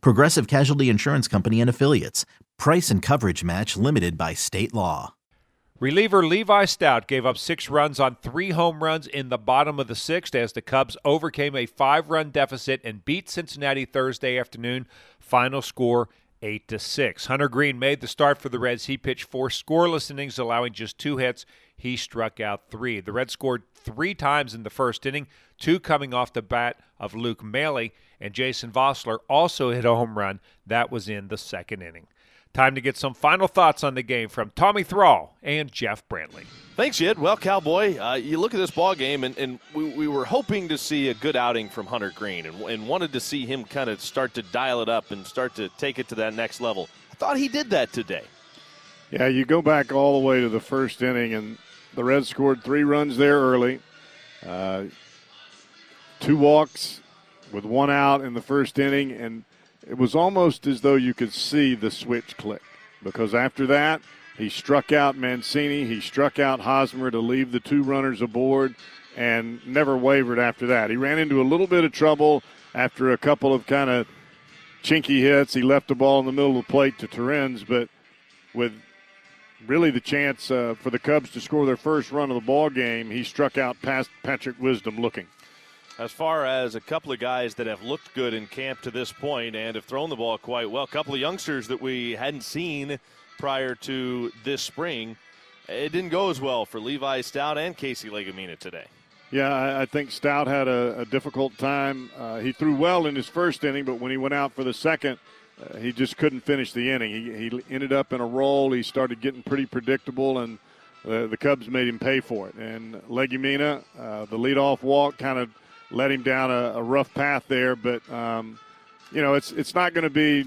Progressive Casualty Insurance Company and Affiliates. Price and coverage match limited by state law. Reliever Levi Stout gave up six runs on three home runs in the bottom of the sixth as the Cubs overcame a five run deficit and beat Cincinnati Thursday afternoon. Final score eight to six. Hunter Greene made the start for the Reds. He pitched four scoreless innings, allowing just two hits. He struck out three. The Reds scored three times in the first inning, two coming off the bat of Luke Maile, and Jason Vosler also hit a home run. That was in the second inning. Time to get some final thoughts on the game from Tommy Thrall and Jeff Brantley. Thanks, Jed. Well, Cowboy, uh, you look at this ball game, and, and we, we, were hoping to see a good outing from Hunter Greene and, and wanted to see him kind of start to dial it up and start to take it to that next level. I thought he did that today. Yeah, you go back all the way to the first inning, and the Reds scored three runs there early. Uh, two walks with one out in the first inning, and it was almost as though you could see the switch click because after that, he struck out Mancini, he struck out Hosmer to leave the two runners aboard, and never wavered after that. He ran into a little bit of trouble after a couple of kind of chinky hits. He left the ball in the middle of the plate to Torrens, but with really the chance uh, for the Cubs to score their first run of the ball game, he struck out past Patrick Wisdom looking as far as a couple of guys that have looked good in camp to this point and have thrown the ball quite well. A couple of youngsters that we hadn't seen prior to this spring. It didn't go as well for Levi Stout and Casey Legumina today. Yeah, I think Stout had a, a difficult time. Uh, he threw well in his first inning, but when he went out for the second, uh, he just couldn't finish the inning. He, he ended up in a roll. He started getting pretty predictable, and uh, the Cubs made him pay for it. And Legumina, uh, the leadoff walk, kind of – led him down a, a rough path there. But um, you know, it's it's not going to be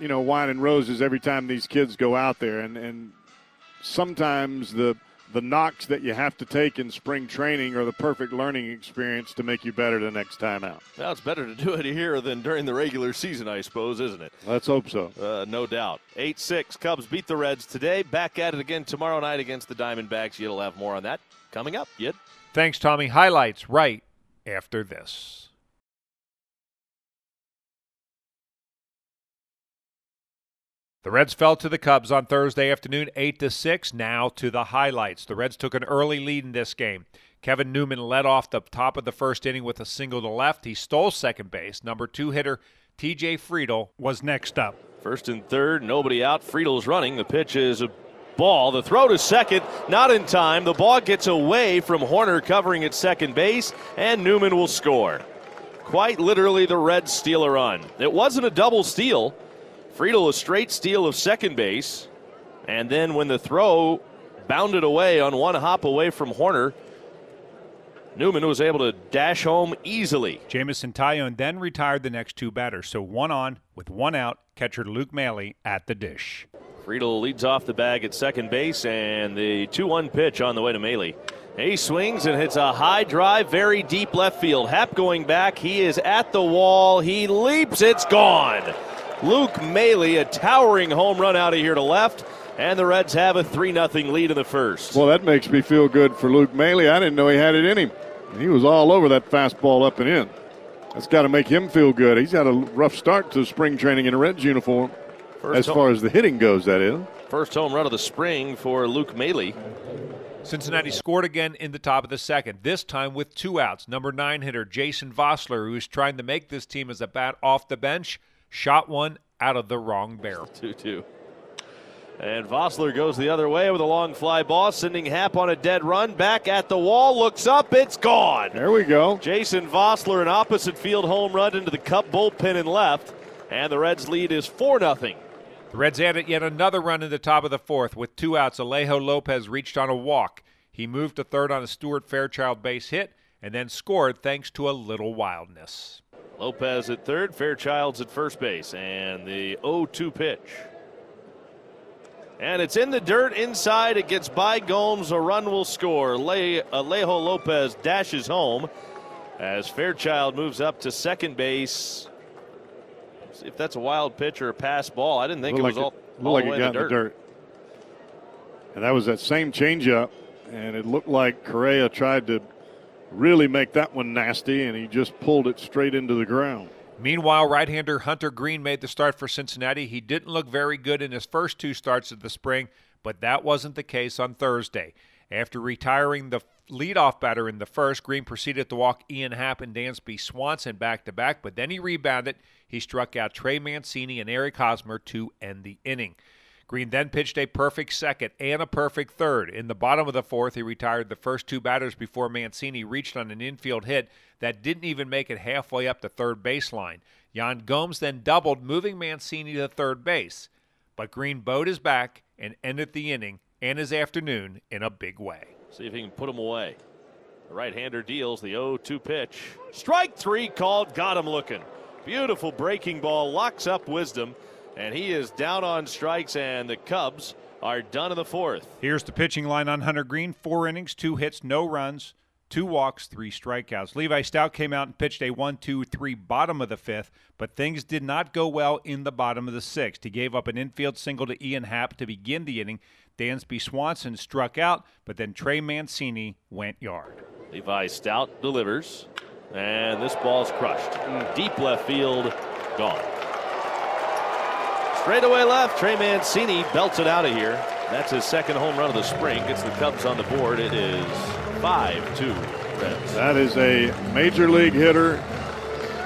you know wine and roses every time these kids go out there, and and sometimes the the knocks that you have to take in spring training are the perfect learning experience to make you better the next time out. Well, it's better to do it here than during the regular season, I suppose, isn't it? Let's hope so. Uh, no doubt. 8 6 Cubs beat the Reds today. Back at it again tomorrow night against the Diamondbacks. You'll have more on that coming up. Yet. Thanks, Tommy. Highlights right after this. The Reds fell to the Cubs on Thursday afternoon 8 to 6. Now to the highlights. The Reds took an early lead in this game. Kevin Newman led off the top of the first inning with a single to left. He stole second base. Number 2 hitter TJ Friedl was next up. First and third, nobody out. Friedl's running. The pitch is a ball. The throw to second, not in time. The ball gets away from Hoerner covering at second base, and Newman will score. Quite literally, the Reds steal a run. It wasn't a double steal. Friedl a straight steal of second base, and then when the throw bounded away on one hop away from Hoerner, Newman was able to dash home easily. Jameson Taillon then retired the next two batters, so one on with one out, catcher Luke Maile at the dish. Friedl leads off the bag at second base, and the 2 1 pitch on the way to Maile. He swings and hits a high drive, very deep left field. Happ going back. He is at the wall. He leaps. It's gone. Luke Maile, a towering home run out of here to left. And the Reds have a 3 0 lead in the first. Well, that makes me feel good for Luke Maile. I didn't know he had it in him. He was all over that fastball up and in. That's got to make him feel good. He's had a rough start to spring training in a Reds uniform. First as home, far as the hitting goes, that is. First home run of the spring for Luke Maile. Cincinnati scored again in the top of the second, this time with two outs. Number nine hitter Jason Vosler, who is trying to make this team as a bat off the bench, shot one out of the wrong barrel. 2 2. And Vosler goes the other way with a long fly ball, sending Happ on a dead run. Back at the wall, looks up, it's gone. There we go. Jason Vosler, an opposite field home run into the Cub bullpen and left. And the Reds' lead is 4 0. The Reds added yet another run in the top of the fourth. With two outs, Alejo Lopez reached on a walk. He moved to third on a Stuart Fairchild base hit and then scored thanks to a little wildness. Lopez at third, Fairchild's at first base, and the 0 2 pitch. And it's in the dirt inside. It gets by Gomes. A run will score. Le- Alejo Lopez dashes home as Fairchild moves up to second base. See if that's a wild pitch or a pass ball. I didn't think Looked it was like all, it, all looked the way it in got the in the dirt. dirt. And that was that same changeup, and it looked like Correa tried to really make that one nasty, and he just pulled it straight into the ground. Meanwhile, right hander Hunter Greene made the start for Cincinnati. He didn't look very good in his first two starts of the spring, but that wasn't the case on Thursday. After retiring the leadoff batter in the first, Greene proceeded to walk Ian Happ and Dansby Swanson back to back, but then he rebounded. He struck out Trey Mancini and Eric Hosmer to end the inning. Greene then pitched a perfect second and a perfect third. In the bottom of the fourth, he retired the first two batters before Mancini reached on an infield hit that didn't even make it halfway up the third baseline. Yan Gomes then doubled, moving Mancini to third base. But Greene bowed his back and ended the inning and his afternoon in a big way. See if he can put him away. The right hander deals the 0 2 pitch. Strike three called, got him looking. Beautiful breaking ball, locks up Wisdom, and he is down on strikes, and the Cubs are done in the fourth. Here's the pitching line on Hunter Greene four innings, two hits, no runs, two walks, three strikeouts. Levi Stout came out and pitched a 1 2 3 bottom of the fifth, but things did not go well in the bottom of the sixth. He gave up an infield single to Ian Happ to begin the inning. Dansby Swanson struck out, but then Trey Mancini went yard. Levi Stout delivers, and this ball's crushed. Deep left field, gone. Straight away left, Trey Mancini belts it out of here. That's his second home run of the spring. Gets the Cubs on the board. It is 5 2 Reds. That is a major league hitter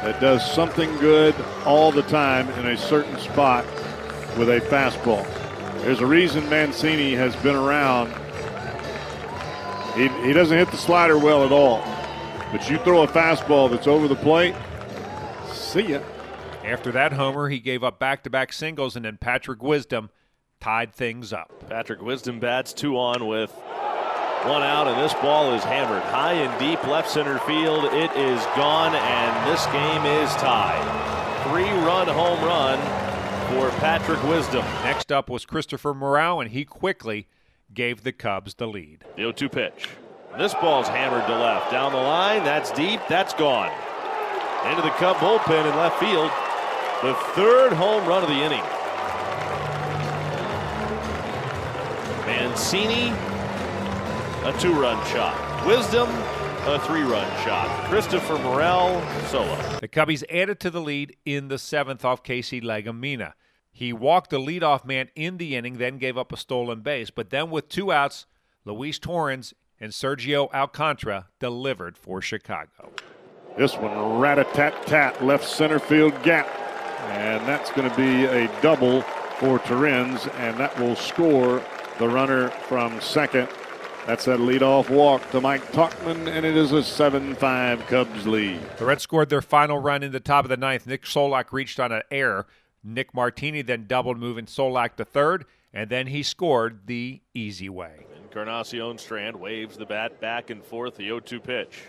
that does something good all the time in a certain spot with a fastball. There's a reason Mancini has been around. He, he doesn't hit the slider well at all. But you throw a fastball that's over the plate, see ya. After that homer, he gave up back to back singles, and then Patrick Wisdom tied things up. Patrick Wisdom bats two on with one out, and this ball is hammered high and deep left center field. It is gone, and this game is tied. Three run home run for Patrick Wisdom. Next up was Christopher Morel, and he quickly gave the Cubs the lead. The 0 2 pitch. This ball's hammered to left. Down the line, that's deep, that's gone. Into the Cub bullpen in left field. The third home run of the inning. Mancini, a two run shot. Wisdom, a three run shot. Christopher Morel, solo. The Cubbies added to the lead in the seventh off Casey Legumina. He walked the leadoff man in the inning, then gave up a stolen base. But then, with two outs, Luis Torrens and Sergio Alcantara delivered for Chicago. This one, rat a tat tat, left center field gap. And that's going to be a double for Torrens, and that will score the runner from second. That's that leadoff walk to Mike Tauchman, and it is a 7 5 Cubs lead. The Reds scored their final run in the top of the ninth. Nick Solak reached on an error. Nick Martini then doubled, moving Solak to third, and then he scored the easy way. Encarnacion Strand waves the bat back and forth, the 0 2 pitch.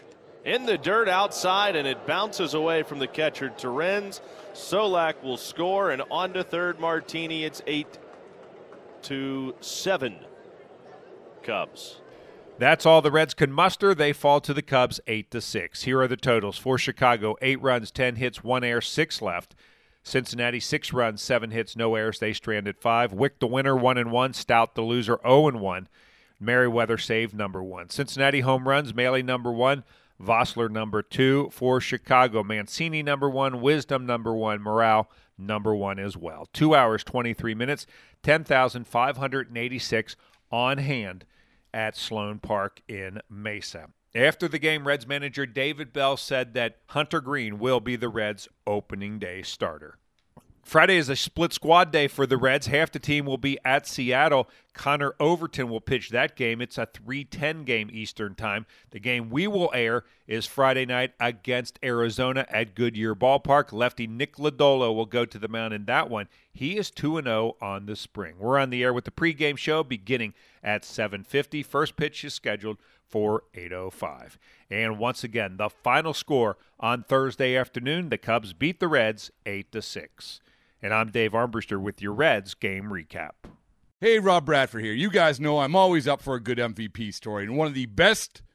In the dirt outside, and it bounces away from the catcher. Torrens. Solak will score, and on to third Martini. It's 8 to 7 Cubs. That's all the Reds can muster. They fall to the Cubs 8 to 6. Here are the totals. For Chicago, 8 runs, 10 hits, 1 air, 6 left. Cincinnati, 6 runs, 7 hits, no errors. They stranded 5. Wick the winner, 1 and 1. Stout the loser, 0 and 1. Merryweather saved number 1. Cincinnati home runs, Maile number 1. Vosler number 2. For Chicago, Mancini number 1. Wisdom number 1. Morel number 1 as well. 2 hours, 23 minutes, 10,586 on hand at Sloan Park in Mesa. After the game, Reds manager David Bell said that Hunter Greene will be the Reds' opening day starter. Friday is a split squad day for the Reds. Half the team will be at Seattle. Connor Overton will pitch that game. It's a 3:10 game Eastern Time. The game we will air is Friday night against Arizona at Goodyear Ballpark. Lefty Nick Lodolo will go to the mound in that one. He is 2 0 on the spring. We're on the air with the pregame show beginning at 7:50. First pitch is scheduled for 8:05. And once again, the final score on Thursday afternoon, the Cubs beat the Reds 8 to 6. And I'm Dave Armbruster with your Reds game recap. Hey, Rob Bradford here. You guys know I'm always up for a good MVP story, and one of the best